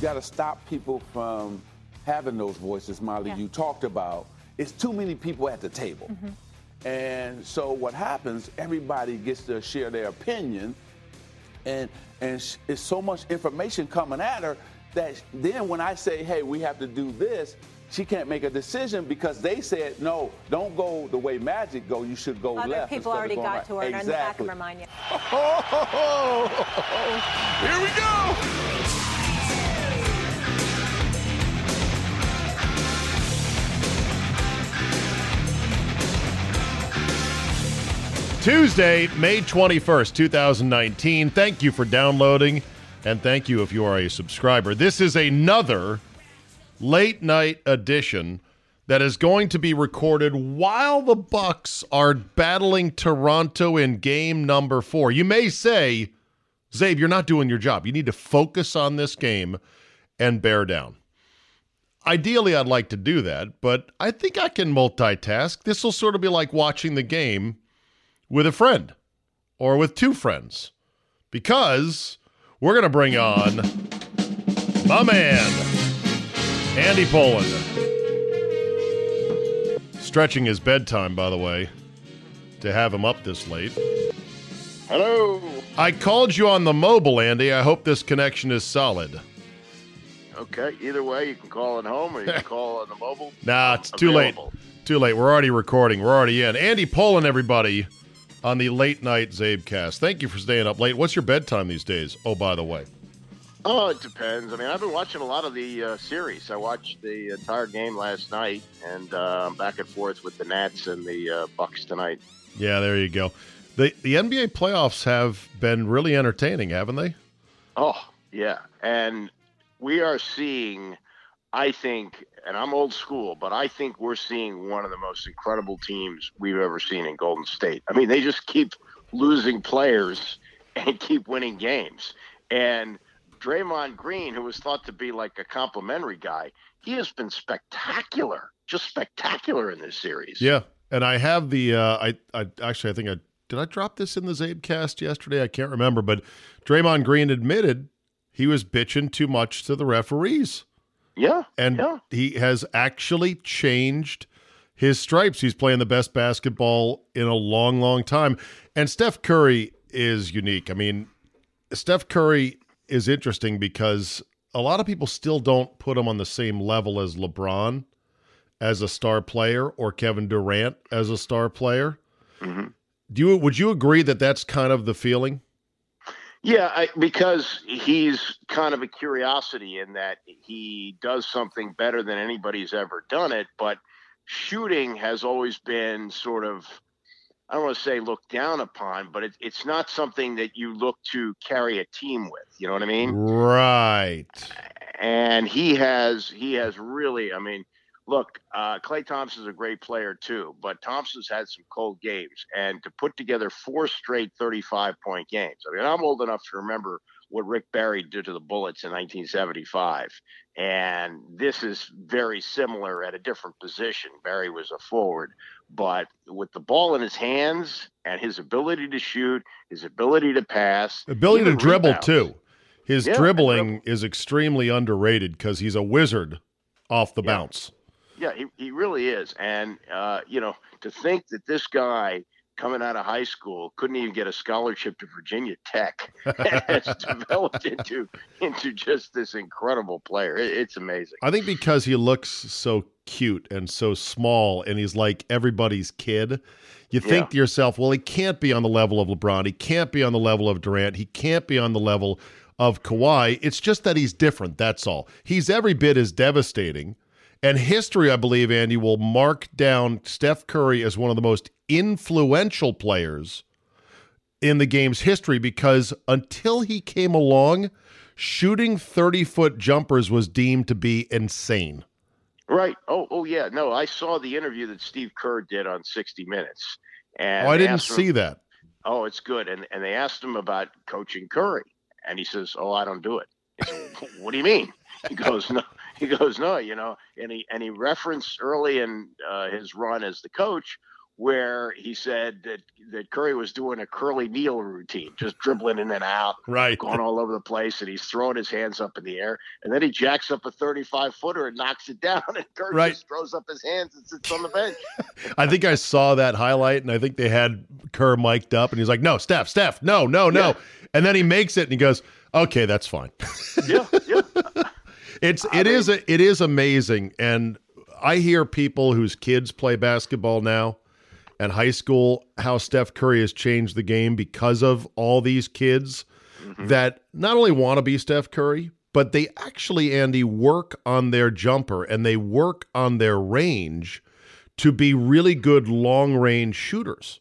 Got to stop people from having those voices, Molly, Yeah. you talked about. It's too many people at the table. Mm-hmm. And so what happens, everybody gets to share their opinion, and and it's so much information coming at her that then when I say, hey, we have to do this, she can't make a decision because they said, no, don't go the way Magic go. You should go Other left. people instead of already going got right." to her and in the back of Exactly. her mind. yeah. Here we go. Tuesday, May 21st, 2019. Thank you for downloading, and thank you if you are a subscriber. This is another late night edition that is going to be recorded while the Bucks are battling Toronto in game number four. You may say, Czabe, you're not doing your job. You need to focus on this game and bear down. Ideally, I'd like to do that, but I think I can multitask. This will sort of be like watching the game with a friend or with two friends because we're going to bring on my man, Andy Pollin. Stretching his bedtime, by the way, to have him up this late. Hello. I called you on the mobile, Andy. I hope this connection is solid. Okay. Either way, you can call it home or you can call on the mobile. Nah, it's too late. Too late. We're already recording. We're already in. Andy Pollin, everybody, on the late night CzabeCast. Thank you for staying up late. What's your bedtime these days? Oh, by the way. Oh, it depends. I mean, I've been watching a lot of the uh, series. I watched the entire game last night, and uh, I'm back and forth with the Nats and the uh, Bucks tonight. Yeah, there you go. The the NBA playoffs have been really entertaining, haven't they? Oh, yeah. And we are seeing, I think, and I'm old school, but I think we're seeing one of the most incredible teams we've ever seen in Golden State. I mean, they just keep losing players and keep winning games. And Draymond Green, who was thought to be like a complimentary guy, he has been spectacular, just spectacular in this series. Yeah, and I have the. Uh, I I actually I think I did I drop this in the CzabeCast yesterday. I can't remember, but Draymond Green admitted he was bitching too much to the referees, Yeah. and yeah. he has actually changed his stripes. He's playing the best basketball in a long, long time. And Steph Curry is unique. I mean, Steph Curry is interesting because a lot of people still don't put him on the same level as LeBron as a star player or Kevin Durant as a star player. Mhm. Do you would you agree that that's kind of the feeling? Yeah, I, because he's kind of a curiosity in that he does something better than anybody's ever done it, but shooting has always been sort of I don't want to say looked down upon, but it, it's not something that you look to carry a team with. You know what I mean? Right. and he has he has really i mean look uh Klay Thompson's a great player too but thompson's had some cold games and to put together four straight 35 point games i mean i'm old enough to remember what rick barry did to the bullets in 1975 and this is very similar at a different position barry was a forward but with the ball in his hands and his ability to shoot his ability to pass Ability to dribble rebounds. too. His Yeah, dribbling is extremely underrated because he's a wizard off the Yeah. bounce. Yeah, he, he really is. And, uh, you know, to think that this guy coming out of high school, couldn't even get a scholarship to Virginia Tech. has developed into into just this incredible player. It, it's amazing. I think because he looks so cute and so small, and he's like everybody's kid. You think Yeah. to yourself, well, he can't be on the level of LeBron. He can't be on the level of Durant. He can't be on the level of Kawhi. It's just that he's different. That's all. He's every bit as devastating. And history, I believe, Andy, will mark down Steph Curry as one of the most influential players in the game's history because until he came along, shooting 30 foot jumpers was deemed to be insane. Right. Oh, oh yeah. No, I saw the interview that Steve Kerr did on 60 Minutes. And oh, I didn't him- see that. Oh, it's good. And and they asked him about coaching Curry, and he says, "Oh, I don't do it." Said, what do you mean? He goes, "No." He goes, "No." You know, and he and he referenced early in uh, his run as the coach where he said that that Curry was doing a Curly Neal routine, just dribbling in and out, Right. going all over the place, and he's throwing his hands up in the air, and then he jacks up a 35 footer and knocks it down, and Curry Right. just throws up his hands and sits on the bench. I think I saw that highlight, and I think they had Kerr mic'd up, and he's like, "No, Steph, Steph, no, no, no," Yeah. and then he makes it, and he goes, "Okay, that's fine." yeah, yeah. It's it is a, it is amazing, and I hear people whose kids play basketball now and high school how Steph Curry has changed the game because of all these kids mm-hmm. that not only want to be Steph Curry, but they actually Andy work on their jumper and they work on their range to be really good long range shooters.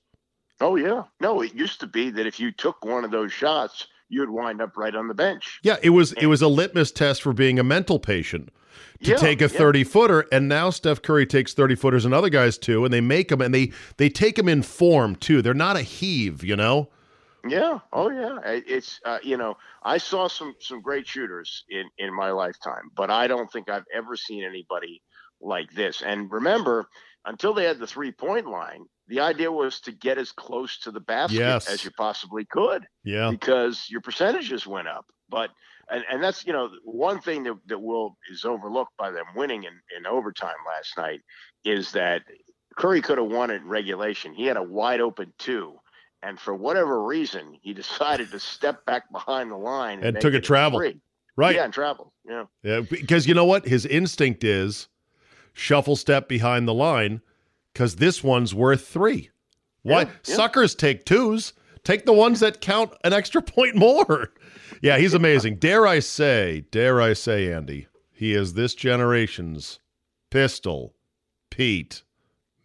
Oh yeah. No, it used to be that if you took one of those shots, you'd wind up right on the bench. Yeah, it was it was a litmus test for being a mental patient to Yeah, take a yeah. 30 footer and now Steph Curry takes 30 footers and other guys too and they make them and they they take them in form too. They're not a heave, you know? Yeah. Oh yeah. It's uh, you know, I saw some some great shooters in in my lifetime, but I don't think I've ever seen anybody like this. And remember, until they had the three point line, the idea was to get as close to the basket Yes. as you possibly could. Yeah. because your percentages went up. But and, and that's you know one thing that that will is overlooked by them winning in, in overtime last night is that Curry could have won in regulation. He had a wide open two. And for whatever reason, he decided to step back behind the line And make took a travel. three. Right. Yeah, and travel. Yeah. Yeah, because you know what? His instinct is shuffle step behind the line because this one's worth three. Why? Yeah, yeah. Suckers take twos. Take the ones that count an extra point more. Yeah, he's amazing. dare I say, dare I say, Andy, he is this generation's pistol, Pete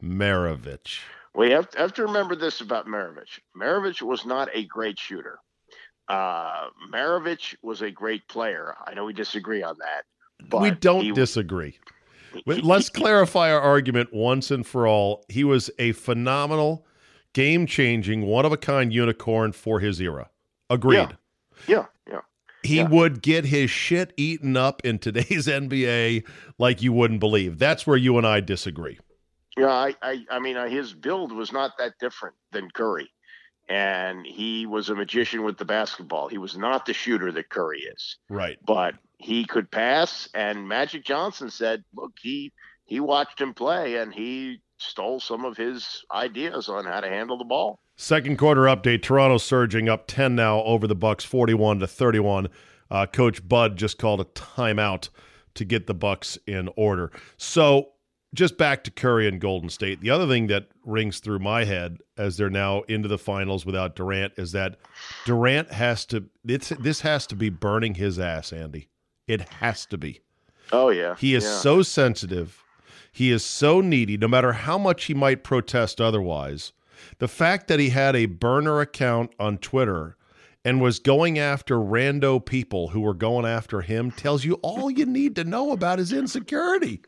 Maravich. We have to, have to remember this about Maravich. Maravich was not a great shooter. Uh, Maravich was a great player. I know we disagree on that. But we don't he- disagree. Let's clarify our argument once and for all. He was a phenomenal, game changing, one of a kind unicorn for his era. Agreed. Yeah, yeah. He yeah. would get his shit eaten up in today's NBA like you wouldn't believe. That's where you and I disagree. Yeah, I, I, I mean, uh, his build was not that different than Curry, and he was a magician with the basketball. He was not the shooter that Curry is, Right. but he could pass. And Magic Johnson said, "Look, he he watched him play, and he stole some of his ideas on how to handle the ball." Second quarter update. Toronto surging up 10 now over the Bucks 41 to 31. Uh, Coach Bud just called a timeout to get the Bucks in order. So, just back to Curry and Golden State. The other thing that rings through my head as they're now into the finals without Durant is that Durant has to it's, this has to be burning his ass, Andy. It has to be. Oh yeah, He is yeah. so sensitive. He is so needy, no matter how much he might protest otherwise. The fact that he had a burner account on Twitter and was going after rando people who were going after him tells you all you need to know about his insecurity.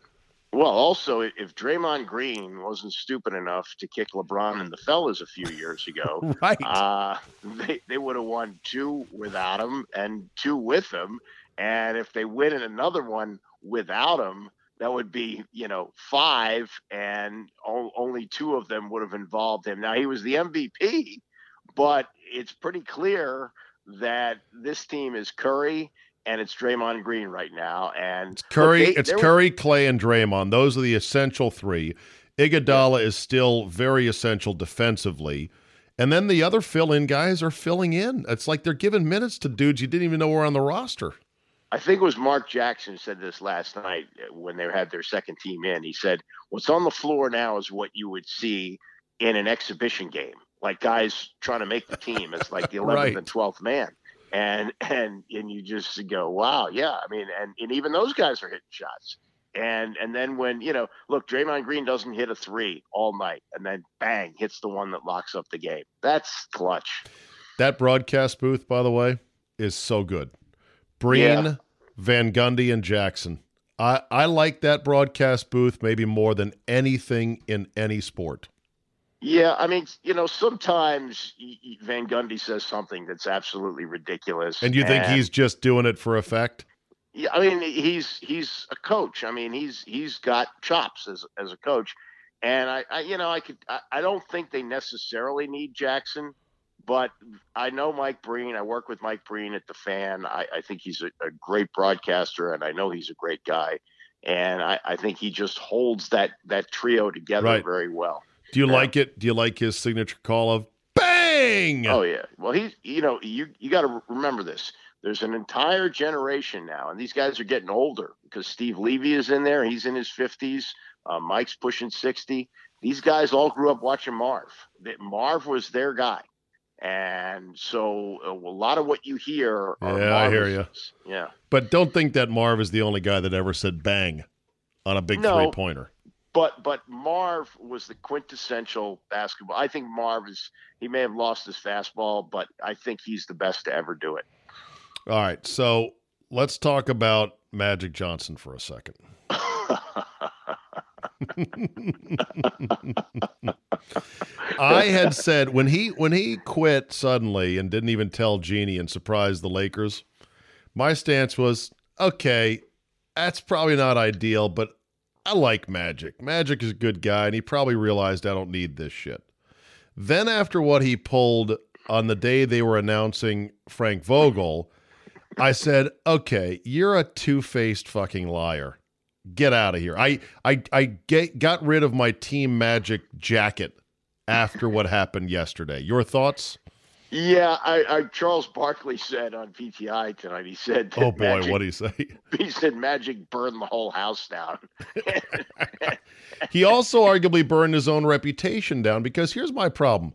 Well, also, if Draymond Green wasn't stupid enough to kick LeBron and the fellas a few years ago, Right. uh, they, they would have won two without him and two with him. And if they win in another one without him, that would be, you know, five, and only two of them would have involved him. Now, he was the MVP, but it's pretty clear that this team is Curry and it's Draymond Green right now. And look, Curry, they- it's Curry, Clay, and Draymond. Those are the essential three. Iguodala is still very essential defensively. And then the other fill in guys are filling in. It's like they're giving minutes to dudes you didn't even know were on the roster. I think it was Mark Jackson said this last night uh, when they had their second team in. He said, What's on the floor now is what you would see in an exhibition game, like guys trying to make the team as like the 11th Right. and 12th man. And and and you just go, wow, yeah. I mean, and, and even those guys are hitting shots. And and then when you know, look, Draymond Green doesn't hit a three all night, and then bang hits the one that locks up the game. That's clutch. That broadcast booth, by the way, is so good. Breen, Yeah. Van Gundy, and Jackson. I, I like that broadcast booth maybe more than anything in any sport. Yeah, I mean, you know, sometimes Van Gundy says something that's absolutely ridiculous, And you think he's just doing it for effect? Yeah, I mean, he's he's a coach. I mean, he's he's got chops as as a coach, and I, I you know, I could I, I don't think they necessarily need Jackson, but I know Mike Breen. I work with Mike Breen at the Fan. I, I think he's a, a great broadcaster, and I know he's a great guy, and I, I think he just holds that that trio together Right. very well. Do you Yeah. like it? Do you like his signature call of bang? Oh yeah. Well, he's you know you you got to remember this. There's an entire generation now, and these guys are getting older because Steve Levy is in there. He's in his 50s. Uh, Mike's pushing 60. These guys all grew up watching Marv. That Marv was their guy, and so uh, a lot of what you hear. Are Yeah, I hear you. Yeah. But don't think that Marv is the only guy that ever said bang on a big No. three pointer. But but Marv was the quintessential basketball. I think Marv is. He may have lost his fastball, but I think he's the best to ever do it. All right. So let's talk about Magic Johnson for a second. I had said when he when he quit suddenly and didn't even tell Jeanie and surprised the Lakers, my stance was okay, that's probably not ideal, but I like Magic. Magic is a good guy, and he probably realized I don't need this shit. Then after what he pulled on the day they were announcing Frank Vogel, I said, "Okay, you're a two-faced fucking liar. Get out of here." I I I get, got rid of my Team Magic jacket after what happened yesterday. Your thoughts? Yeah, I, I Charles Barkley said on PTI tonight. He said, Oh boy, Magic, what do you say? he said Magic burned the whole house down. he also arguably burned his own reputation down because here's my problem.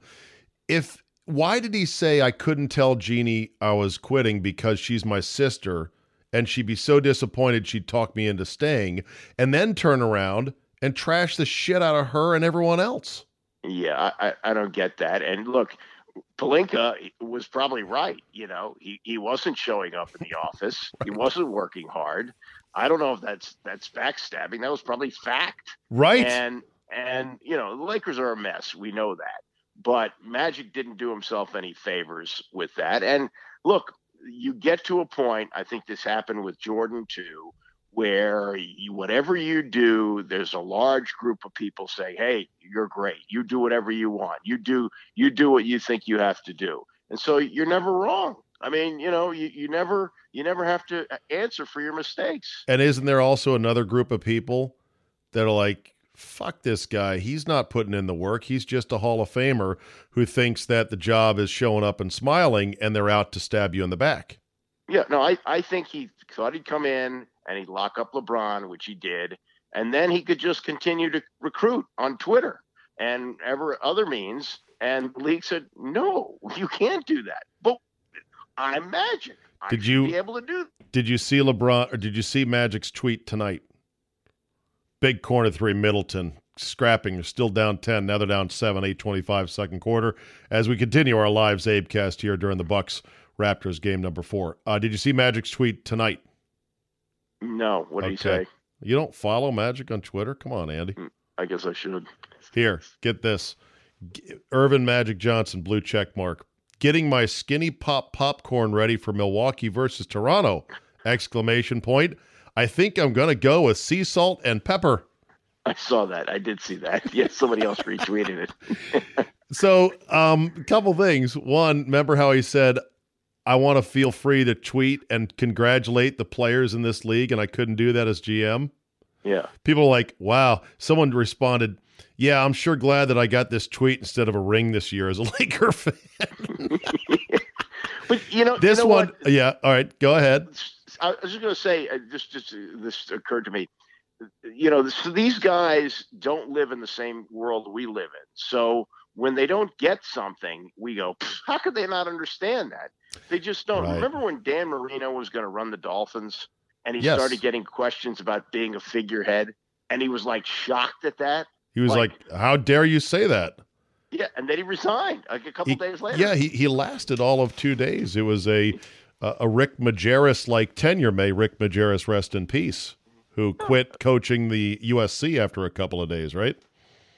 If why did he say I couldn't tell Jeanie I was quitting because she's my sister and she'd be so disappointed she'd talk me into staying and then turn around and trash the shit out of her and everyone else? yeah, I, I, don't get that. And look, Pelinka was probably right. You know, he, he wasn't showing up in the office. He wasn't working hard. I don't know if that's that's backstabbing. That was probably fact. Right. And and you know the Lakers are a mess. We know that. But Magic didn't do himself any favors with that. And look, you get to a point. I think this happened with Jordan too, where you, whatever you do, there's a large group of people say, "Hey, you're great. You do whatever you want. You do you do what you think you have to do." And so you're never wrong. I mean, you know, you, you never you never have to uh, answer for your mistakes. And isn't there also another group of people that are like, fuck this guy. He's not putting in the work. He's just a Hall of Famer who thinks that the job is showing up and smiling and they're out to stab you in the back. Yeah, no, I, I think he thought he'd come in and he'd lock up LeBron, which he did, and then he could just continue to recruit on Twitter and ever other means. And the league said, no, you can't do that. But I'm Magic. I Did you- be able to do? Did you see LeBron or did you see Magic's tweet tonight? Big corner three, Middleton scrapping. They're still down 10. Now they're down 7, 825 second quarter. As we continue our live CzabeCast here during the Bucks Raptors game number four. Uh, did you see Magic's tweet tonight? No. What did he say? You don't follow Magic on Twitter? Come on, Andy. I guess I should. Here, get this. Earvin Magic Johnson, blue check mark. Getting my skinny pop popcorn ready for Milwaukee versus Toronto! Exclamation point. I think I'm gonna go with sea salt and pepper. I saw that. I did see that. Yes, somebody else retweeted it. So, um, a couple things. One, remember how he said, "I want to feel free to tweet and congratulate the players in this league," and I couldn't do that as GM. Yeah. people are like, wow. Someone responded, Yeah, I'm sure glad that I got this tweet instead of a ring this year as a Laker fan. but you know, this you know one, what? yeah. All right, go ahead. I was just going to say, uh, just, just uh, this occurred to me. You know, so these guys don't live in the same world we live in. So when they don't get something, we go, how could they not understand that? They just don't. Right. Remember when Dan Marino was going to run the Dolphins and he Yes. started getting questions about being a figurehead and he was like shocked at that? He was like, Like- "How dare you say that?" Yeah. And then he resigned like a couple He- days later. Yeah, he, he lasted all of two days. It was a a, a Rick Majerus like tenure. May Rick Majerus rest in peace, who oh. quit coaching the USC after a couple of days. Right?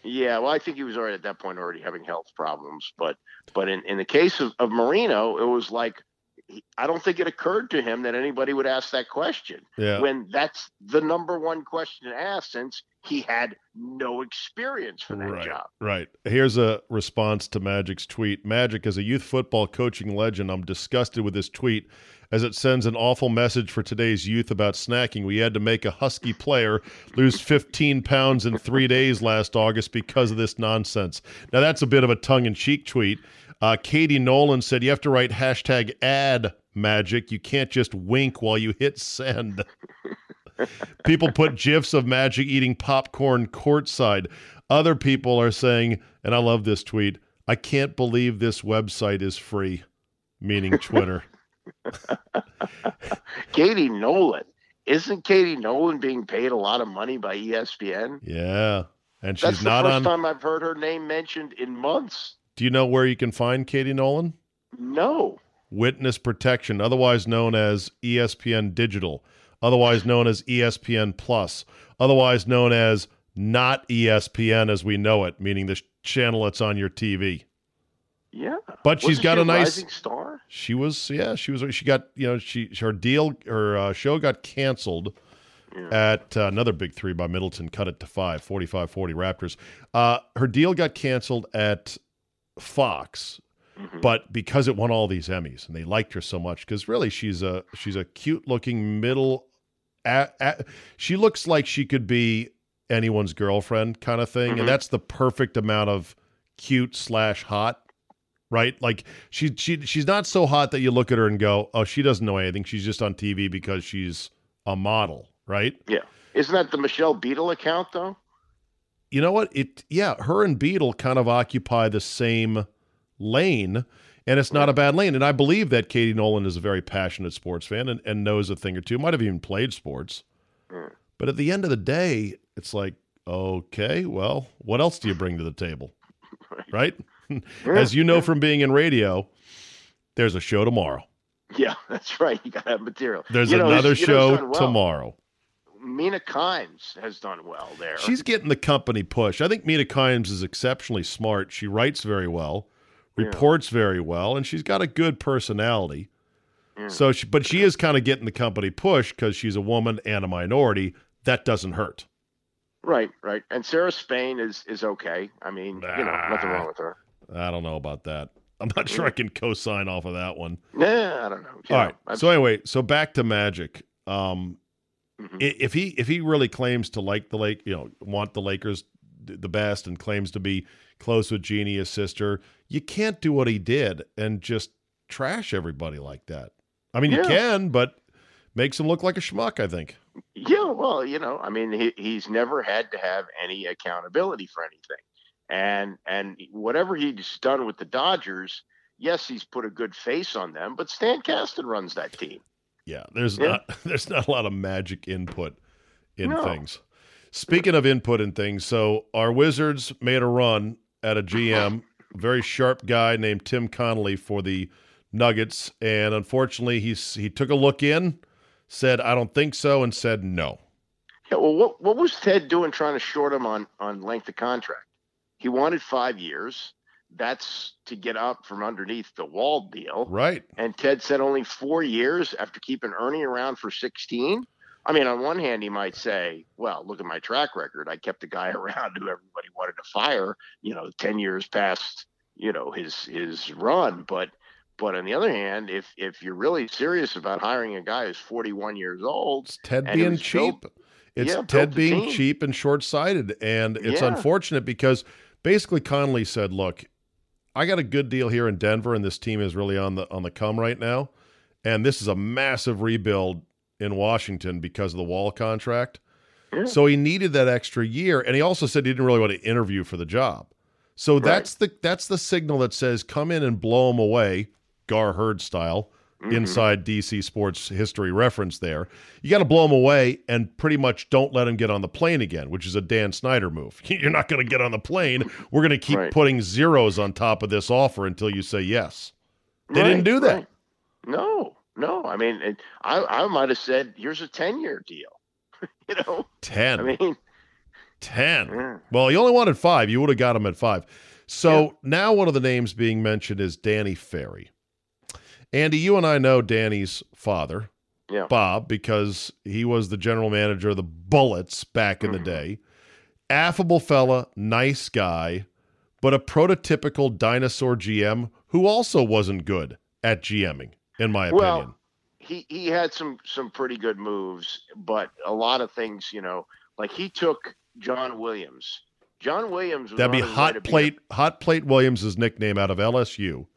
Yeah, well, I think he was already at that point already having health problems. But but in, in the case of, of Marino, it was like I don't think it occurred to him that anybody would ask that question Yeah. when that's the number one question to ask since he had no experience for that right. job. Right. Here's a response to Magic's tweet. Magic, as a youth football coaching legend, I'm disgusted with this tweet as it sends an awful message for today's youth about snacking. We had to make a Husky player lose 15 pounds in three days last August because of this nonsense. Now, that's a bit of a tongue in cheek tweet. Uh, Katie Nolan said you have to write hashtag ad magic. You can't just wink while you hit send. People put gifs of Magic eating popcorn courtside. Other people are saying, and I love this tweet, I can't believe this website is free, meaning Twitter. Katie Nolan. Isn't Katie Nolan being paid a lot of money by ESPN? yeah. And That's she's the not first on. time I've heard her name mentioned in months. Do you know where you can find Katie Nolan? No. Witness Protection, otherwise known as ESPN Digital, otherwise known as ESPN Plus, otherwise known as not ESPN as we know it, meaning the sh- channel that's on your TV. Yeah. But she's Wasn't got she a nice- rising star. She was, yeah, she was. She got, you know, she her deal, her uh, show got canceled at uh, another big three by Middleton. Cut it to five, 45 40 Raptors. Uh, her deal got canceled at Fox, Mm-hmm. but because it won all these Emmys and they liked her so much, because really she's a she's a cute looking middle. A, a, she looks like she could be anyone's girlfriend kind of thing, Mhm. and that's the perfect amount of cute slash hot right? Like she she she's not so hot that you look at her and go, "Oh, she doesn't know anything. She's just on TV because she's a model." Right? Yeah. Isn't that the Michelle Beadle account though? You know what? It yeah, her and Beadle kind of occupy the same lane, and it's not a bad lane. And I believe that Katie Nolan is a very passionate sports fan and, and knows a thing or two. Might have even played sports. Mm. But at the end of the day, it's like, okay, well, what else do you bring to the table? Right? As you know from being in radio, there's a show tomorrow. Yeah, that's right. You got to have material. There's You another know show well? tomorrow. Mina Kimes has done well there. She's getting the company push. I think Mina Kimes is exceptionally smart. She writes very well, Yeah. reports very well, and she's got a good personality. Yeah. So, she, but she is kind of getting the company push because she's a woman and a minority. That doesn't hurt. right, right. And Sarah Spain is is okay. I mean, you know, nothing wrong with her. I don't know about that. I'm not sure I can co-sign off of that one. Nah, I don't know. You All know, right. I've- So anyway, so back to Magic. Um, Mhm. if he if he really claims to like the Lake, you know, want the Lakers the best, and claims to be close with Jeanie, his sister, you can't do what he did and just trash everybody like that. I mean, you can, but makes him look like a schmuck. I think. Yeah, well, you know, I mean, he, he's never had to have any accountability for anything, and and whatever he's done with the Dodgers, yes, he's put a good face on them, but Stan Kasten runs that team. Yeah, there's Yeah. not there's not a lot of magic input in No. things. Speaking of input and things, so our Wizards made a run at a GM, a very sharp guy named Tim Connolly for the Nuggets, and unfortunately, he's he took a look in, said I don't think so, and said no. Yeah, well, what what was Ted doing trying to short him on on length of contract? He wanted five years. That's to get up from underneath the wall deal. Right? And Ted said only four years after keeping Ernie around for 16. I mean, on one hand, he might say, well, look at my track record. I kept a guy around who everybody wanted to fire, you know, 10 years past, you know, his his run. But but on the other hand, if if you're really serious about hiring a guy who's 41 years old, It's Ted being cheap. It's yeah, Ted being cheap and short sighted. And it's Yeah. unfortunate because basically Connolly said, look, I got a good deal here in Denver, and this team is really on the on the come right now. And this is a massive rebuild in Washington because of the wall contract. Yeah. So he needed that extra year. And he also said he didn't really want to interview for the job. So that's the that's the signal that says come in and blow him away, Gar Heard style, Mm-hmm. inside DC sports history reference there. You got to blow him away and pretty much don't let him get on the plane again, which is a Dan Snyder move. You're not going to get on the plane. We're going to keep Right. putting zeros on top of this offer until you say yes. They Right, didn't do that. right. No, no. I mean, it, I I might have said, "Here's a ten year deal." you know, 10. I mean, 10. yeah. Well, you only wanted five. You would have got him at five. So now one of the names being mentioned is Danny Ferry. Andy, you and I know Danny's father, Yeah. Bob, because he was the general manager of the Bullets back in the Mhm. day. Affable fella, nice guy, but a prototypical dinosaur GM who also wasn't good at GMing, in my opinion. Well, he he had some some pretty good moves, but a lot of things, you know, like he took John Williams. John Williams was That'd be on his way to Hot be a- Plate. Hot Plate Williams' nickname out of LSU.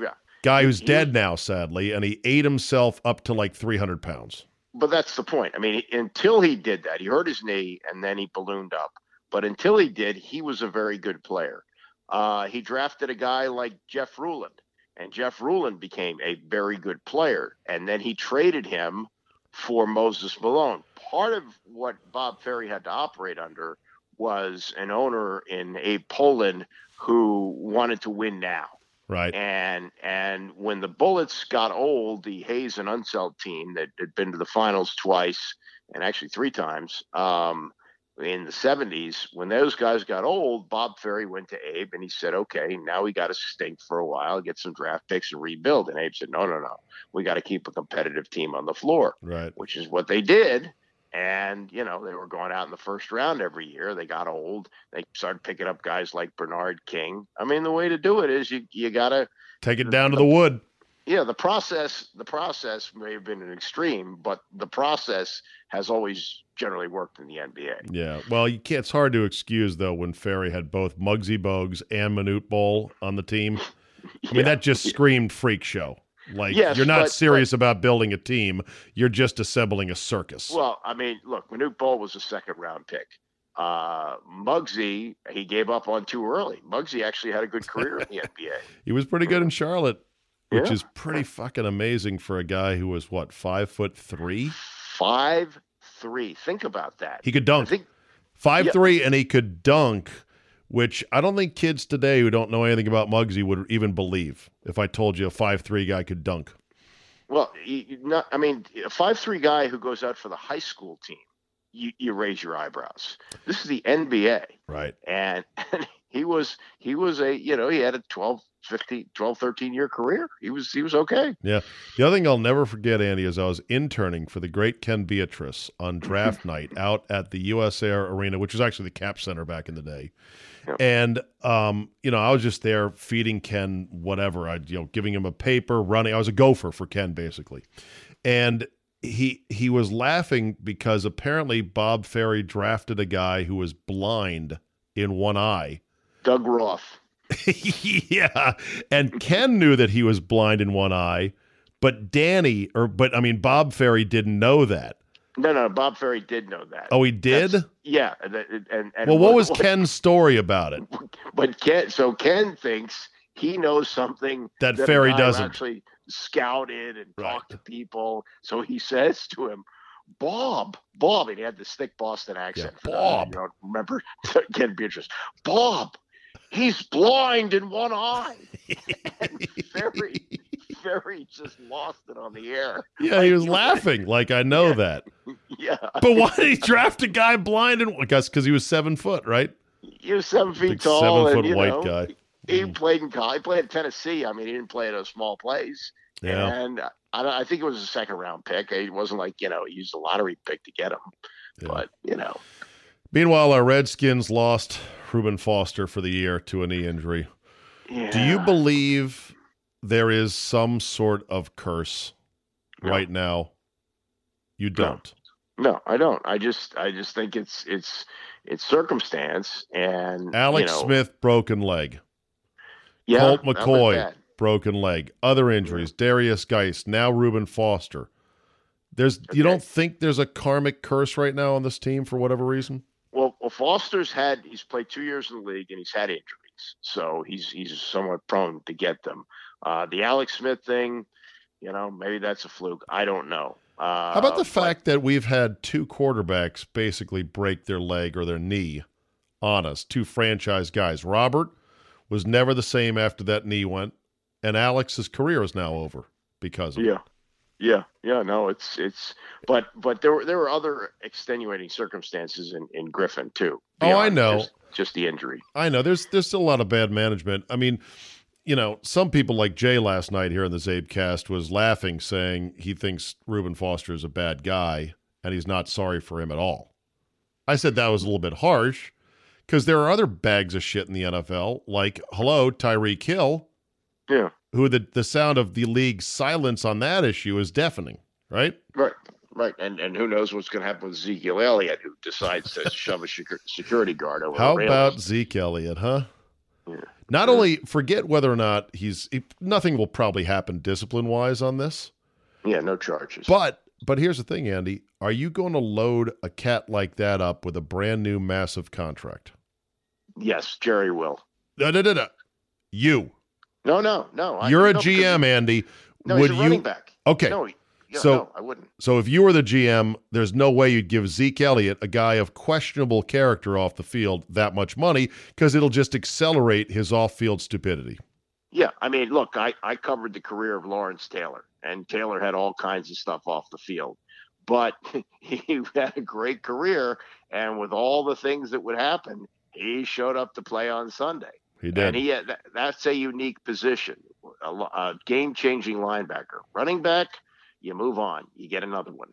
Yeah. Guy who's He- dead now, sadly, and he ate himself up to like 300 pounds. but that's the point. I mean, until he did that, he hurt his knee and then he ballooned up. But until he did, he was a very good player. Uh, he drafted a guy like Jeff Ruland, and Jeff Ruland became a very good player. And then he traded him for Moses Malone. Part of what Bob Ferry had to operate under was an owner in Abe Pollin who wanted to win now. Right. And and when the Bullets got old, the Hayes and Unseld team that had been to the finals twice and actually three times um, in the 70s, when those guys got old, Bob Ferry went to Abe and he said, "Okay, now we got to stink for a while, get some draft picks and rebuild." And Abe said, "No, no, no, we got to keep a competitive team on the floor." Right. which is what they did. And, you know, they were going out in the first round every year. They got old. They started picking up guys like Bernard King. I mean, the way to do it is you, you got to, Take it down to the wood. Yeah, the process, the process may have been an extreme, but the process has always generally worked in the NBA. Yeah. Well, you can't, it's hard to excuse, though, when Ferry had both Muggsy Bogues and Manute Bol on the team. I mean, that just screamed freak show. Like, Yes, you're not but- serious about building a team, you're just assembling a circus. Well, I mean, look, Manute Bol was a second round pick. Uh, Muggsy, he gave up on too early. Muggsy actually had a good career in the NBA. he was pretty good in Charlotte, which Yeah. is pretty fucking amazing for a guy who was, what, five foot three? Five three. Think about that. He could dunk. think Five Yeah. three, and he could dunk, which I don't think kids today who don't know anything about Muggsy would even believe if I told you a five three guy could dunk. Well, you not. I mean, a five three guy who goes out for the high school team, you, you raise your eyebrows. This is the NBA, Right. and, and he was he was a you know he had a 12, 15, 12, 13 year career. He was he was okay. Yeah. The other thing I'll never forget, Andy, is I was interning for the great Ken Beatrice on draft night out at the US Air Arena, which was actually the Cap Center back in the day. Yep. And um, you know, I was just there feeding Ken whatever. I you know, giving him a paper, running. I was a gopher for Ken basically. And he he was laughing because apparently Bob Ferry drafted a guy who was blind in one eye. Doug Roth. yeah. And Ken knew that he was blind in one eye, but Danny, or, but I mean, Bob Ferry didn't know that. No, no, Bob Ferry did know that. Oh, he did? That's- yeah, and and, and well, what it was Ken's story about it? But Ken, so Ken thinks he knows something That a Ferry doesn't. Actually scouted and Right. talked to people. So he says to him, Bob, Bob, and he had this thick Boston accent. Those of you Bob. remember Ken Beatrice. Bob, he's blind in one eye. and Ferry, Ferry just lost it on the air. Yeah, he was laughing. Like, I know Yeah. that. Yeah, But why did he draft a guy blind? And I guess because he was seven foot, right? he was seven feet tall. seven foot you white know, guy. He hmm. played in college. He played at Tennessee. I mean, he didn't play at a small place. Yeah. And I, I think it was a second round pick. It wasn't like, you know, he used a lottery pick to get him. Yeah. But, you know, Meanwhile, our Redskins lost Reuben Foster for the year to a knee injury. yeah. Do you believe there is some sort of curse No. right now? You don't. No, I don't. I just I just think it's it's it's circumstance and Alex you know, Smith broken leg. yeah, Colt McCoy broken leg. Other injuries. Derrius Guice. Now Reuben Foster. There's you don't think there's a karmic curse right now on this team for whatever reason? Foster's had he's played two years in the league and he's had injuries, so he's he's somewhat prone to get them. Uh, the Alex Smith thing, you know, maybe that's a fluke. I don't know. Uh, How about the but- fact that we've had two quarterbacks basically break their leg or their knee on us? Two franchise guys. Robert was never the same after that knee went, and Alex's career is now over because of it. Yeah, yeah. No, it's it's, but but there were there were other extenuating circumstances in in Griffin too. Oh, I know. Just, just the injury. I know there's there's still a lot of bad management. I mean, you know, some people like Jay last night here in the Czabe cast was laughing, saying he thinks Reuben Foster is a bad guy and he's not sorry for him at all. I said that was a little bit harsh because there are other bags of shit in the NFL, like hello Tyreek Hill, Yeah. Who the the sound of the league's silence on that issue is deafening. Right? Right. Right. And and who knows what's going to happen with Ezekiel Elliott, who decides to shove a security guard over How about. Zeke Elliott, huh? Yeah. Not only forget whether or not he's he, nothing will probably happen discipline wise on this, Yeah, no charges. but but here's the thing, Andy: Are you going to load a cat like that up with a brand new massive contract? yes, Jerry will. Da, da, da, da. You, No, no, no. You're a no, GM, Andy. No, Would he's a you? running back. Okay, No, yeah, So- no, I wouldn't. so if you were the GM, there's no way you'd give Zeke Elliott, a guy of questionable character off the field, that much money because it'll just accelerate his off-field stupidity. Yeah, I mean, look, I, I covered the career of Lawrence Taylor, and Taylor had all kinds of stuff off the field, but he had a great career, and with all the things that would happen, he showed up to play on Sunday, He did. and he had, that, that's a unique position, a, a game-changing linebacker, running back. You move on, you get another one.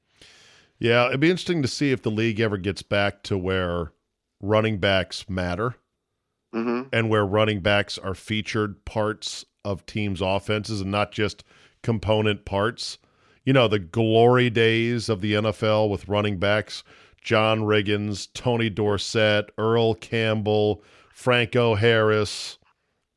Yeah, it'd be interesting to see if the league ever gets back to where running backs matter hmm and where running backs are featured parts of teams' offenses and not just component parts. You know, the glory days of the NFL with running backs, John Riggins, Tony Dorsett, Earl Campbell, Franco Harris,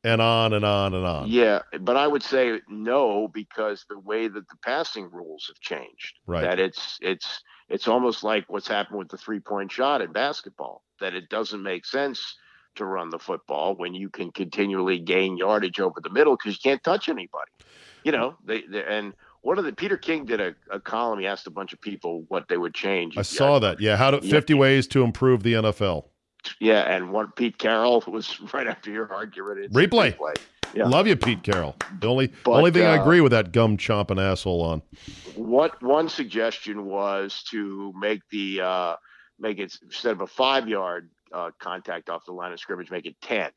and on and on and on. Yeah, but I would say no because the way that the passing rules have changed. Right. That it's it's it's almost like what's happened with the three point shot in basketball. That it doesn't make sense to run the football when you can continually gain yardage over the middle because you can't touch anybody. You know, they, they and one of the Peter King did a, a column. He asked a bunch of people what they would change. I saw that. Yeah, how to Yeah. 50 ways to improve the NFL. Yeah, and one Pete Carroll was right after your argument. A Replay. Yeah. Love you, Pete Carroll. The only But, only thing I uh, agree with that gum chomping asshole on. What one suggestion was to make the uh, make it instead of a five yard uh, contact off the line of scrimmage, make it ten.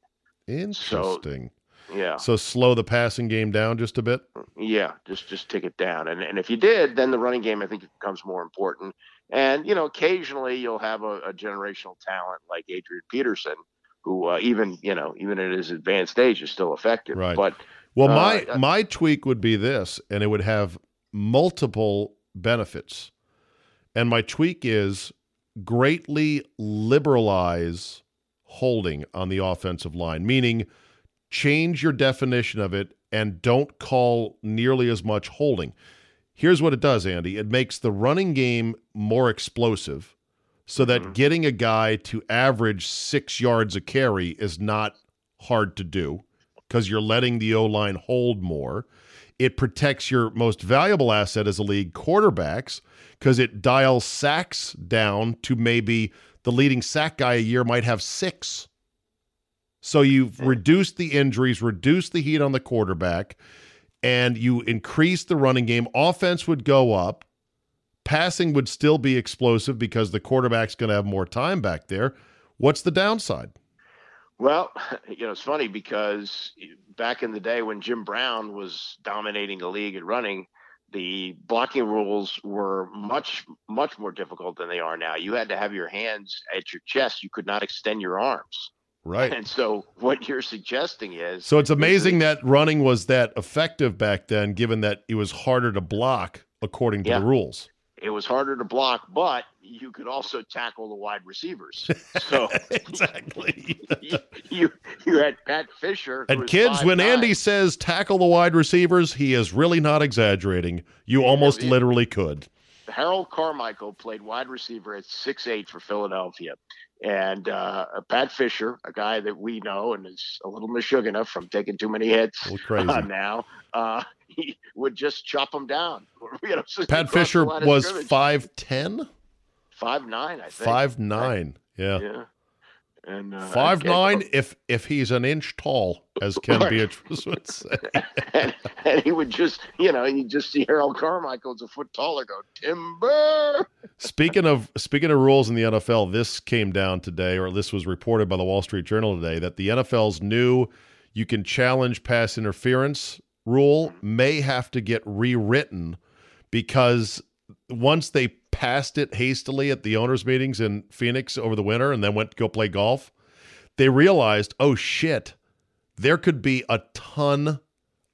Interesting. Yeah, So slow the passing game down just a bit. yeah, just just take it down, and and if you did, then the running game I think becomes more important. And you know, occasionally you'll have a, a generational talent like Adrian Peterson, who uh, even you know even at his advanced age is still effective. Right. But Well, Uh, my uh, my tweak would be this, and it would have multiple benefits. And my tweak is greatly liberalize holding on the offensive line, meaning change your definition of it and don't call nearly as much holding. Here's what it does, Andy. It makes the running game more explosive so that mm. getting a guy to average six yards a carry is not hard to do because you're letting the O line hold more. It protects your most valuable asset as a league, quarterbacks, because it dials sacks down to maybe the leading sack guy a year might have six. So you've mm. reduced the injuries, reduced the heat on the quarterback, and you increase the running game. Offense would go up. Passing would still be explosive because the quarterback's going to have more time back there. What's the downside? Well, you know, it's funny because back in the day when Jim Brown was dominating the league and running, the blocking rules were much, much more difficult than they are now. You had to have your hands at your chest. You could not extend your arms. Right. And so what you're suggesting is So it's amazing that running was that effective back then, given that it was harder to block according to Yeah. the rules. it was harder to block, but you could also tackle the wide receivers. So exactly. you, you, you had Pat Fischer. And kids, when 5'9". Andy says tackle the wide receivers, he is really not exaggerating. You almost yeah. literally could. Harold Carmichael played wide receiver at six eight for Philadelphia. And uh, Pat Fischer, a guy that we know and is a little mashugana from taking too many hits uh, now, uh, he would just chop him down. You know, Pat Fischer was scrimmage. 5'10, five nine, I think. 5'9. Yeah. Yeah. And uh, Five nine if if he's an inch tall, as Ken. Beatrice would say. and, and he would just, you know, you just see Harold Carmichael's a foot taller, go timber. Speaking of speaking of rules in the NFL, this came down today, or this was reported by the Wall Street Journal today, that the NFL's new you can challenge pass interference rule may have to get rewritten because once they passed it hastily at the owners' meetings in Phoenix over the winter and then went to go play golf, they realized, oh shit, there could be a ton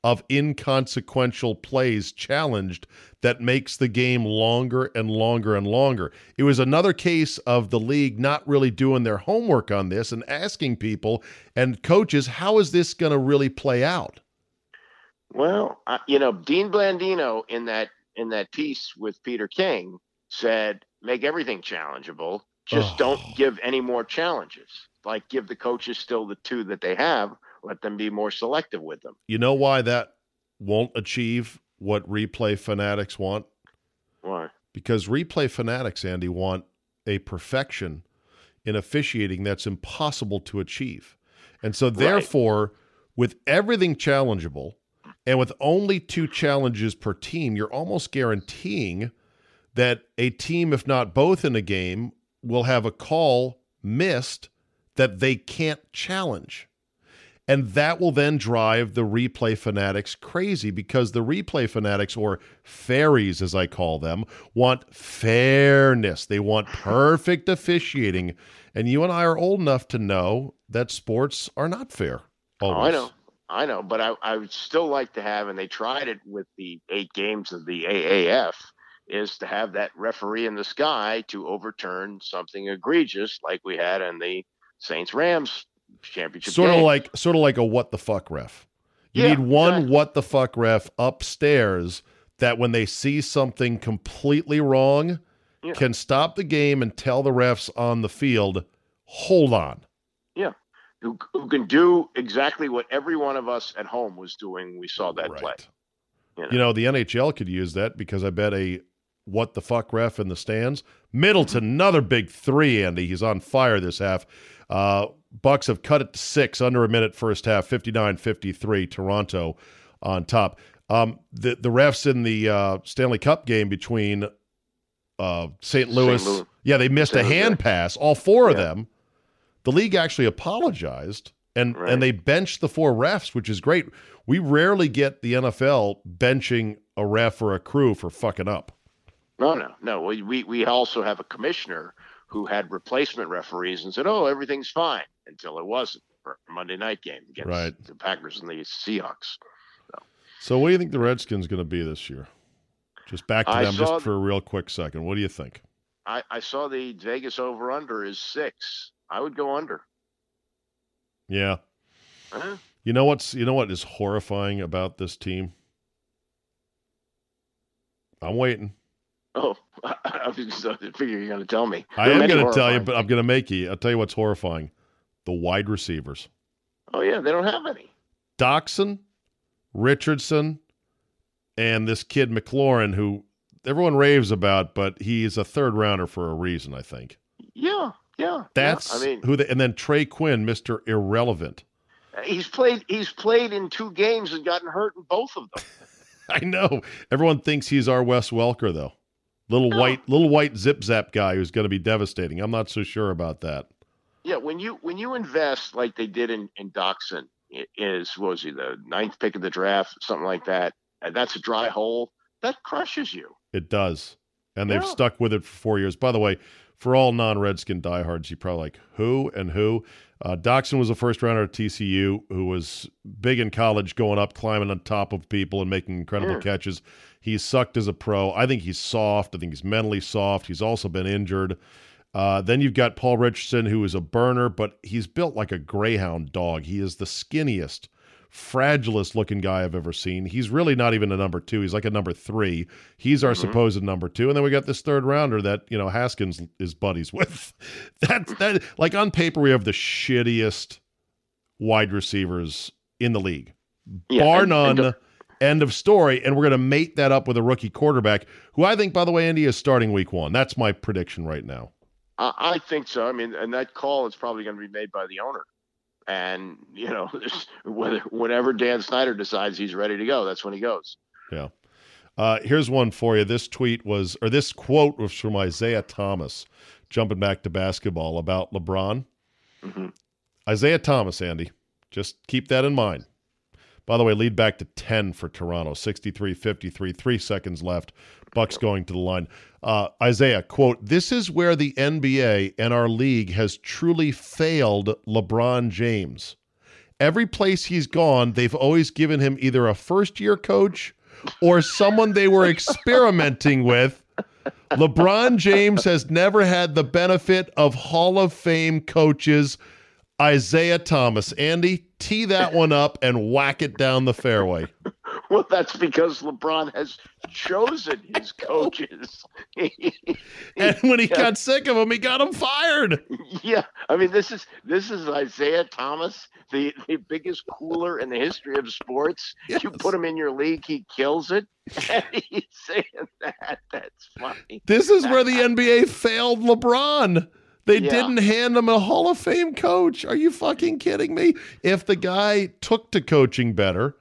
of inconsequential plays challenged that makes the game longer and longer and longer. It was another case of the league not really doing their homework on this and asking people and coaches, how is this going to really play out? Well, uh, you know, Dean Blandino in that in that piece with Peter King said, make everything challengeable. Just Oh. don't give any more challenges. Like give the coaches still the two that they have. Let them be more selective with them. You know why that won't achieve what replay fanatics want? Why? Because replay fanatics, Andy, want a perfection in officiating that's impossible to achieve. And so, therefore, with everything challengeable and with only two challenges per team, you're almost guaranteeing that a team, if not both in a game, will have a call missed that they can't challenge. And that will then drive the replay fanatics crazy because the replay fanatics, or fairies as I call them, want fairness. They want perfect officiating. And you and I are old enough to know that sports are not fair. Oh, I know. I know, but I, I would still like to have, and they tried it with the eight games of the AAF, is to have that referee in the sky to overturn something egregious like we had in the Saints Rams championship. Sort of game. like sort of like a what the fuck ref. You Yeah, need one exactly. what the fuck ref upstairs that when they see something completely wrong Yeah. can stop the game and tell the refs on the field, hold on. yeah, who, who can do exactly what every one of us at home was doing. when We saw that play. You know? You know, the NHL could use that because I bet a what the fuck ref in the stands. Middleton, another big three, Andy. He's on fire this half. Uh, Bucks have cut it to six, under a minute first half, 59 53. Toronto on top. Um, the, the refs in the uh, Stanley Cup game between uh, St. Louis, Louis. yeah, they missed a St. Louis, hand yeah. pass, all four of Yeah. them. The league actually apologized and Right. and they benched the four refs, which is great. We rarely get the NFL benching a ref or a crew for fucking up. No, no, no. We, we we also have a commissioner who had replacement referees and said, "Oh, everything's fine," until it wasn't for a Monday night game against Right. the Packers and the Seahawks. So, what do you think the Redskins going to be this year? Just back to I them, just for a real quick second. What do you think? I, I saw the Vegas over under is six. I would go under. Yeah, Huh? you know what's you know what is horrifying about this team? I'm waiting. Oh, I was just I figure you're going to tell me. I There are am going to tell you, but I'm going to make you. I'll tell you what's horrifying: the wide receivers. Oh yeah, they don't have any. Doctson, Richardson, and this kid McLaurin, who everyone raves about, but he's a third rounder for a reason, I think. Yeah, yeah. That's yeah. I mean, who they, and then Trey Quinn, Mr. Irrelevant. he's played. He's played in two games and gotten hurt in both of them. I know. Everyone thinks he's our Wes Welker, though. Little No. white, little white zip zap guy who's going to be devastating. I'm not so sure about that. Yeah, when you when you invest like they did in in Doctson, is what was he the ninth pick of the draft, something like that, and that's a dry hole that crushes you. It does. and they've Yeah. stuck with it for four years. By the way, for all non-Redskin diehards, you probably like who and who. Uh, Doctson was a first rounder at TCU who was big in college, going up, climbing on top of people, and making incredible catches. He's sucked as a pro. I think he's soft. I think he's mentally soft. He's also been injured. Uh, then you've got Paul Richardson, who is a burner, but he's built like a greyhound dog. He is the skinniest, fragilest looking guy I've ever seen. He's really not even a number two. He's like a number three. He's our supposed number two. And then we got this third rounder that, you know, Haskins is buddies with. That's that like on paper, we have the shittiest wide receivers in the league. Yeah, Bar and- and none. the- End of story. And we're going to mate that up with a rookie quarterback, who I think, by the way, Andy is starting week one. That's my prediction right now. I, I think so. I mean, and that call is probably going to be made by the owner. And you know, there's- whether whenever Dan Snyder decides he's ready to go, that's when he goes. Yeah. Uh, here's one for you. This tweet was, or this quote was from Isaiah Thomas, jumping back to basketball about LeBron. Mhm. Isaiah Thomas, Andy. Just keep that in mind. By the way, lead back to 10 for Toronto, 63 53, three seconds left. Bucks going to the line. Uh, Isaiah, quote, This is where the NBA and our league has truly failed LeBron James. Every place he's gone, they've always given him either a first year coach or someone they were experimenting with. LeBron James has never had the benefit of Hall of Fame coaches. Isaiah Thomas. Andy, tee that one up and whack it down the fairway. Well, that's because LeBron has chosen his coaches. And when he got sick of him, he got him fired. yeah, I mean, this is this is Isaiah Thomas, the, the biggest cooler in the history of sports. You put him in your league, he kills it. And he's saying that. That's funny. This is where the NBA failed LeBron. They Yeah. didn't hand him a Hall of Fame coach. Are you fucking kidding me? If the guy took to coaching better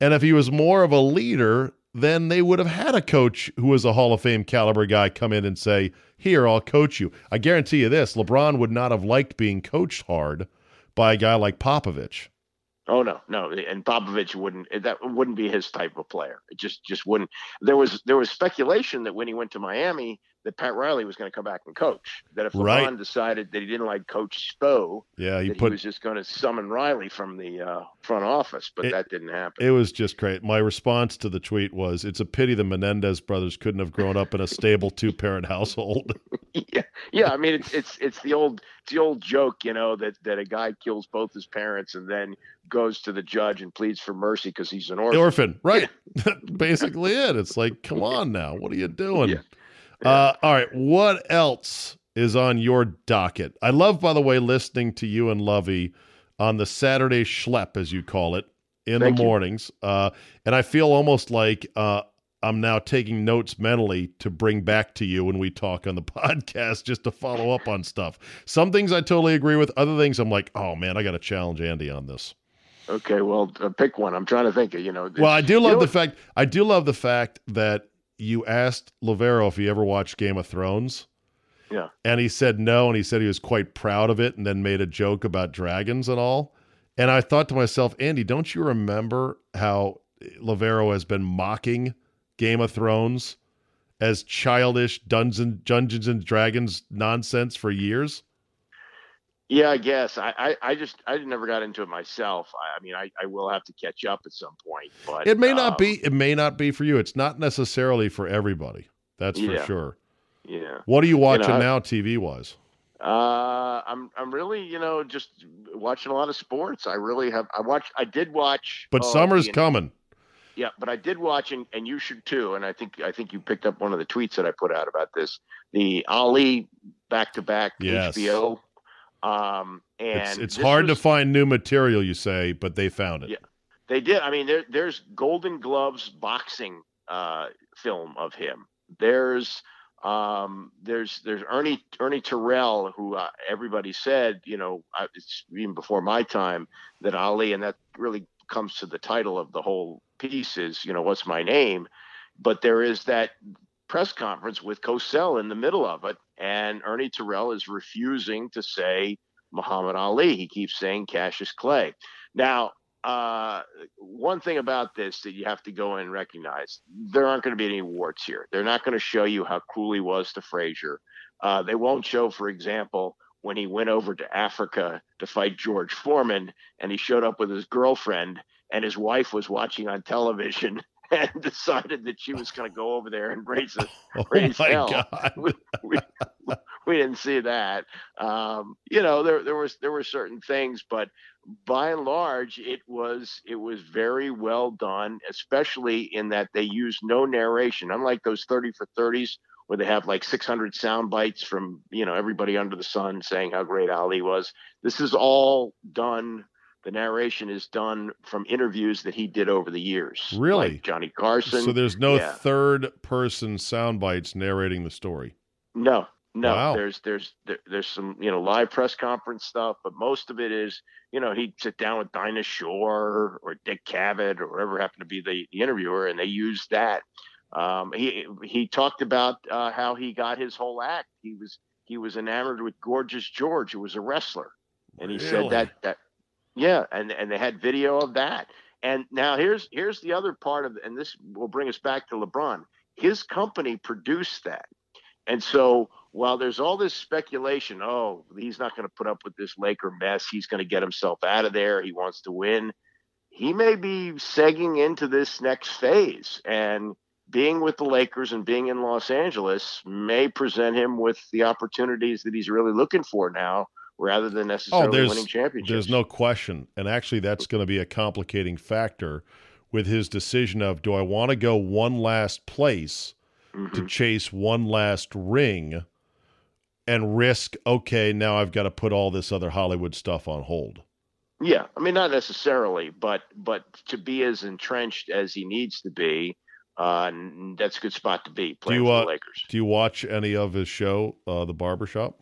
and if he was more of a leader, then they would have had a coach who was a Hall of Fame caliber guy come in and say, Here, I'll coach you. I guarantee you this LeBron would not have liked being coached hard by a guy like Popovich. Oh no, no, and Popovich wouldn't. That wouldn't be his type of player. It just just wouldn't. There was there was speculation that when he went to Miami, that Pat Riley was going to come back and coach. That if LeBron Right. decided that he didn't like Coach Spo, Yeah, he put he was just going to summon Riley from the uh, front office. But It- that didn't happen. It was just great. My response to the tweet was, "It's a pity the Menendez brothers couldn't have grown up in a stable two-parent household." yeah, yeah. I mean, it's it's it's the old it's the old joke, you know, that that a guy kills both his parents and then goes to the judge and pleads for mercy because he's an orphan. Orphan, right? Basically, it. It's like, come on now, what are you doing? Yeah. Uh, all right, what else is on your docket? I love, by the way, listening to you and Lovey on the Saturday schlep, as you call it, in Thank the mornings, uh, and I feel almost like uh, I'm now taking notes mentally to bring back to you when we talk on the podcast, just to follow up on stuff. Some things I totally agree with. Other things I'm like, oh man, I got to challenge Andy on this. Okay, well, uh, pick one. I'm trying to think. of, You know. Well, I do you love know the fact I do love the fact that you asked Loverro if he ever watched Game of Thrones. Yeah. And he said no, and he said he was quite proud of it, and then made a joke about dragons and all. And I thought to myself, Andy, don't you remember how Loverro has been mocking Game of Thrones as childish Dungeons Dungeons and Dragons nonsense for years? Yeah, I guess. I, I, I just I never got into it myself. I, I mean, I, I will have to catch up at some point. But It may not um, be. It may not be for you. It's not necessarily for everybody. That's for sure. Yeah. What are you watching I- now, TV wise? Uh, I'm I'm really you know just watching a lot of sports. I really have. I watch. I did watch. But uh, summer's coming. Yeah, but I did watch, and, and you should too. And I think I think you picked up one of the tweets that I put out about this. The Ali back to back HBO. Um, and It's it's hard was- to find new material, you say, but they found it. Yeah. They did. I mean, there, there's Golden Gloves boxing uh, film of him. There's um, there's there's Ernie Ernie Terrell, who uh, everybody said, you know, I, it's even before my time that Ali, and that really comes to the title of the whole piece is, you know, what's my name? But there is that press conference with Cosell in the middle of it, and Ernie Terrell is refusing to say Muhammad Ali. He keeps saying Cassius Clay. Now, uh, one thing about this that you have to go and recognize: there aren't going to be any warts here. They're not going to show you how cruel he was to Frazier. Uh, they won't show, for example, when he went over to Africa to fight George Foreman, and he showed up with his girlfriend, and his wife was watching on television and decided that she was going to go over there and raise a Oh raise my hell. God. We, we, we didn't see that. Um, you know, there there was there were certain things, but by and large, it was it was very well done, especially in that they used no narration, unlike those thirty for thirties where they have like 600 sound bites from you know everybody under the sun saying how great Ali was. This is all done. The narration is done from interviews that he did over the years. Really? like Johnny Carson. So there's no yeah. third person sound bites narrating the story. No, no. Wow. There's there's there, there's some you know live press conference stuff, but most of it is you know he'd sit down with Dinah Shore or Dick Cavett or whoever happened to be the, the interviewer, and they used that. Um, he he talked about uh, how he got his whole act. He was he was enamored with Gorgeous George, who was a wrestler, and he Really? said that that yeah, and and they had video of that. And now here's here's the other part of, and this will bring us back to LeBron. His company produced that. And so while there's all this speculation, oh, he's not going to put up with this Laker mess. He's going to get himself out of there. He wants to win. He may be segging into this next phase. And being with the Lakers and being in Los Angeles may present him with the opportunities that he's really looking for now rather than necessarily Oh, there's winning championships. there's no question, and actually that's going to be a complicating factor with his decision of do I want to go one last place to Mhm. chase one last ring and risk okay now I've got to put all this other Hollywood stuff on hold. Yeah, I mean not necessarily, but but to be as entrenched as he needs to be, uh, that's a good spot to be playing you, for the Lakers. Do you watch any of his show, uh, The Barbershop?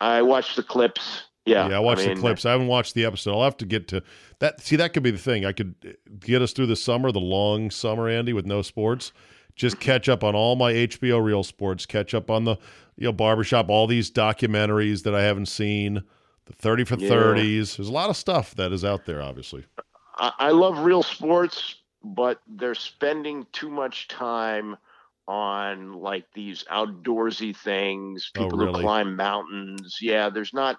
I watched the clips. Yeah, yeah, I watched mean, the clips. I haven't watched the episode. I'll have to get to that. See, that could be the thing. I could get us through the summer, the long summer, Andy, with no sports. Just catch up on all my HBO Real Sports. Catch up on the you know barbershop, all these documentaries that I haven't seen. The thirty for Yeah. thirties. There's a lot of stuff that is out there. Obviously, I, I love real sports, but they're spending too much time on like these outdoorsy things. Oh, People really? who climb mountains. Yeah, there's not.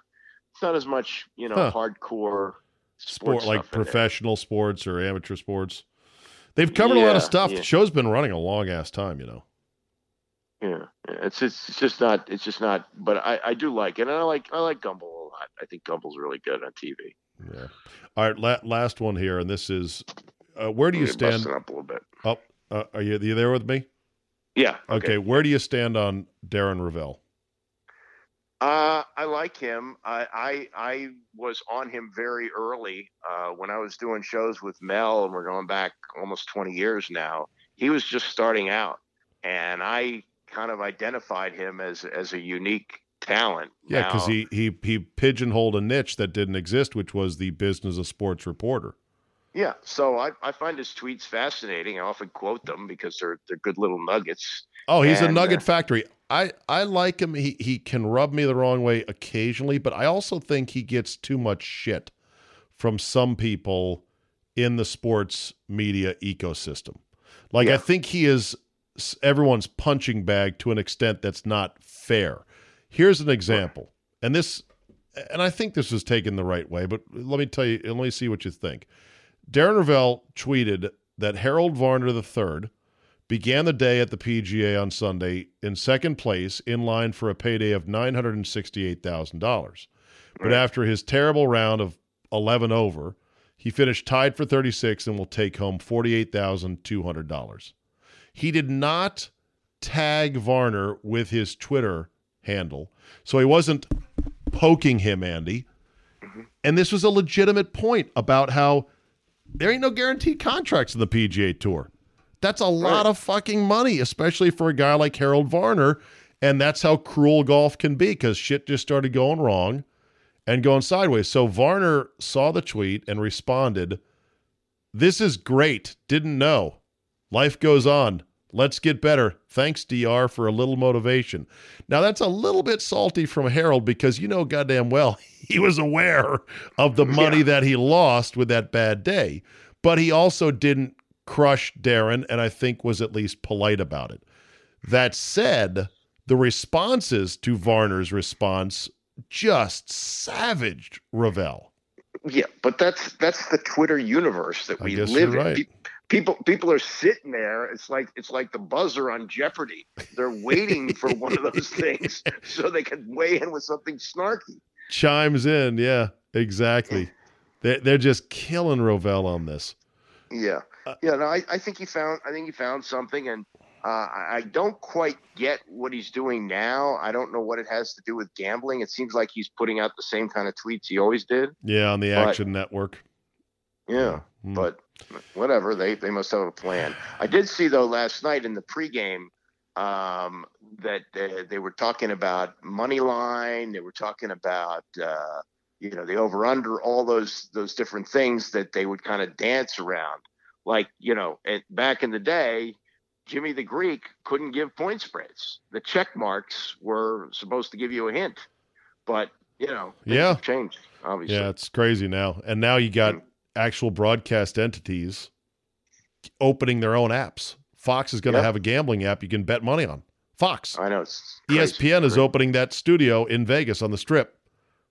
It's not as much, you know, Huh. hardcore sport sports like professional sports or amateur sports. They've covered a lot of stuff. yeah. The show's been running a long ass time. You know. Yeah, yeah, it's just, it's just not it's just not. But I, I do like it, and I like I like Gumbel a lot. I think Gumbel's really good on TV. Yeah. All right. La- last one here, and this is uh, where do you stand? up a little bit? Oh, uh, are you, are you there with me? Yeah. Okay. Where do you stand on Darren Rovell? Uh, I like him. I, I I was on him very early uh, when I was doing shows with Mel, and we're going back almost 20 years now. He was just starting out, and I kind of identified him as as a unique talent. Yeah, because he he he pigeonholed a niche that didn't exist, which was the business of sports reporter. Yeah, so I, I find his tweets fascinating. I often quote them because they're they're good little nuggets. Oh, he's a nugget uh, factory. I I like him. He he can rub me the wrong way occasionally, but I also think he gets too much shit from some people in the sports media ecosystem. Like I think he is everyone's punching bag to an extent that's not fair. Here's an example. And this and I think this was taken the right way, but let me tell you, let me see what you think. Darren Rovell tweeted that Harold Varner III began the day at the PGA on Sunday in second place in line for a payday of $968,000. But after his terrible round of 11 over, he finished tied for 36 and will take home $48,200. He did not tag Varner with his Twitter handle, so he wasn't poking him, Andy. Mm-hmm. And this was a legitimate point about how there ain't no guaranteed contracts in the PGA Tour. That's a lot Right. of fucking money, especially for a guy like Harold Varner. And that's how cruel golf can be because shit just started going wrong and going sideways. So Varner saw the tweet and responded, This is great. Didn't know. Life goes on. Let's get better. Thanks, DR, for a little motivation. Now, that's a little bit salty from Harold because you know goddamn well he was aware of the money yeah. that he lost with that bad day, but he also didn't crush Darren and I think was at least polite about it. That said, the responses to Varner's response just savaged Rovell. Yeah, but that's that's the Twitter universe that we live right. People people are sitting there. It's like it's like the buzzer on Jeopardy. They're waiting for one of those things so they can weigh in with something snarky. Chimes in, yeah, exactly. They they're just killing Rovell on this. Yeah, uh, yeah. No, I, I think he found I think he found something, and uh, I don't quite get what he's doing now. I don't know what it has to do with gambling. It seems like he's putting out the same kind of tweets he always did. Yeah, on the but, Action Network. Yeah, mm. but whatever. They they must have a plan. I did see though last night in the pregame um, that uh, they were talking about money line. They were talking about uh, you know the over under, all those those different things that they would kind of dance around. Like you know, it, back in the day, Jimmy the Greek couldn't give point spreads. The check marks were supposed to give you a hint, but you know, yeah, changed obviously. Yeah, it's crazy now, and now you got mm-hmm. Actual broadcast entities opening their own apps. Fox is going to yep. have a gambling app you can bet money on. Fox. I know. ESPN is opening that studio in Vegas on the Strip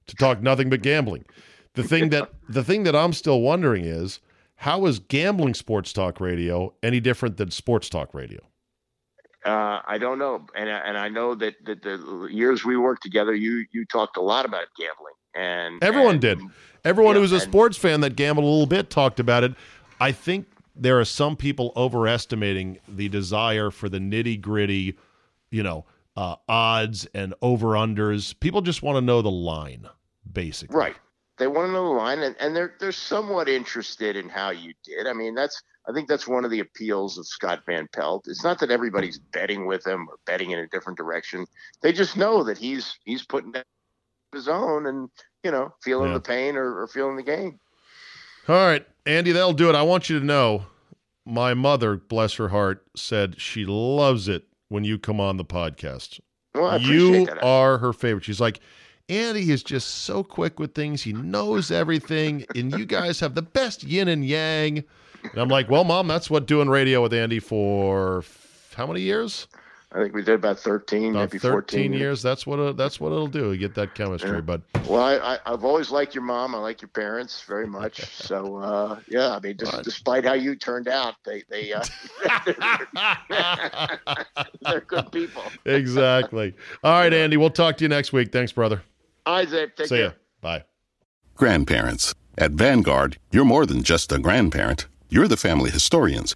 to talk nothing but gambling. The thing that the thing that I'm still wondering is how is gambling sports talk radio any different than sports talk radio? Uh, I don't know, and and I know that, that the years we worked together, you you talked a lot about gambling, and everyone and, did. Everyone yeah, who was a sports fan that gambled a little bit talked about it. I think there are some people overestimating the desire for the nitty gritty, you know, uh, odds and over unders. People just want to know the line, basically. Right they want to know the line and, and they're they're somewhat interested in how you did. I mean, that's I think that's one of the appeals of Scott Van Pelt. It's not that everybody's betting with him or betting in a different direction. They just know that he's he's putting his own and you know feeling yeah. the pain or, or feeling the gain. All right, Andy, that'll do it. I want you to know, my mother, bless her heart, said she loves it when you come on the podcast. Well, you that. are her favorite. She's like, Andy is just so quick with things. He knows everything, and you guys have the best yin and yang. And I'm like, well, mom, that's what doing radio with Andy for how many years? I think we did about thirteen, about maybe 13 fourteen years. That's what it, that's what it'll do. You get that chemistry, yeah. but well, I, I have always liked your mom. I like your parents very much. So uh, yeah, I mean, just, despite how you turned out, they they uh, they're good people. exactly. All right, Andy. We'll talk to you next week. Thanks, brother. Isaac, take See care. Ya. Bye. Grandparents. At Vanguard, you're more than just a grandparent. You're the family historians.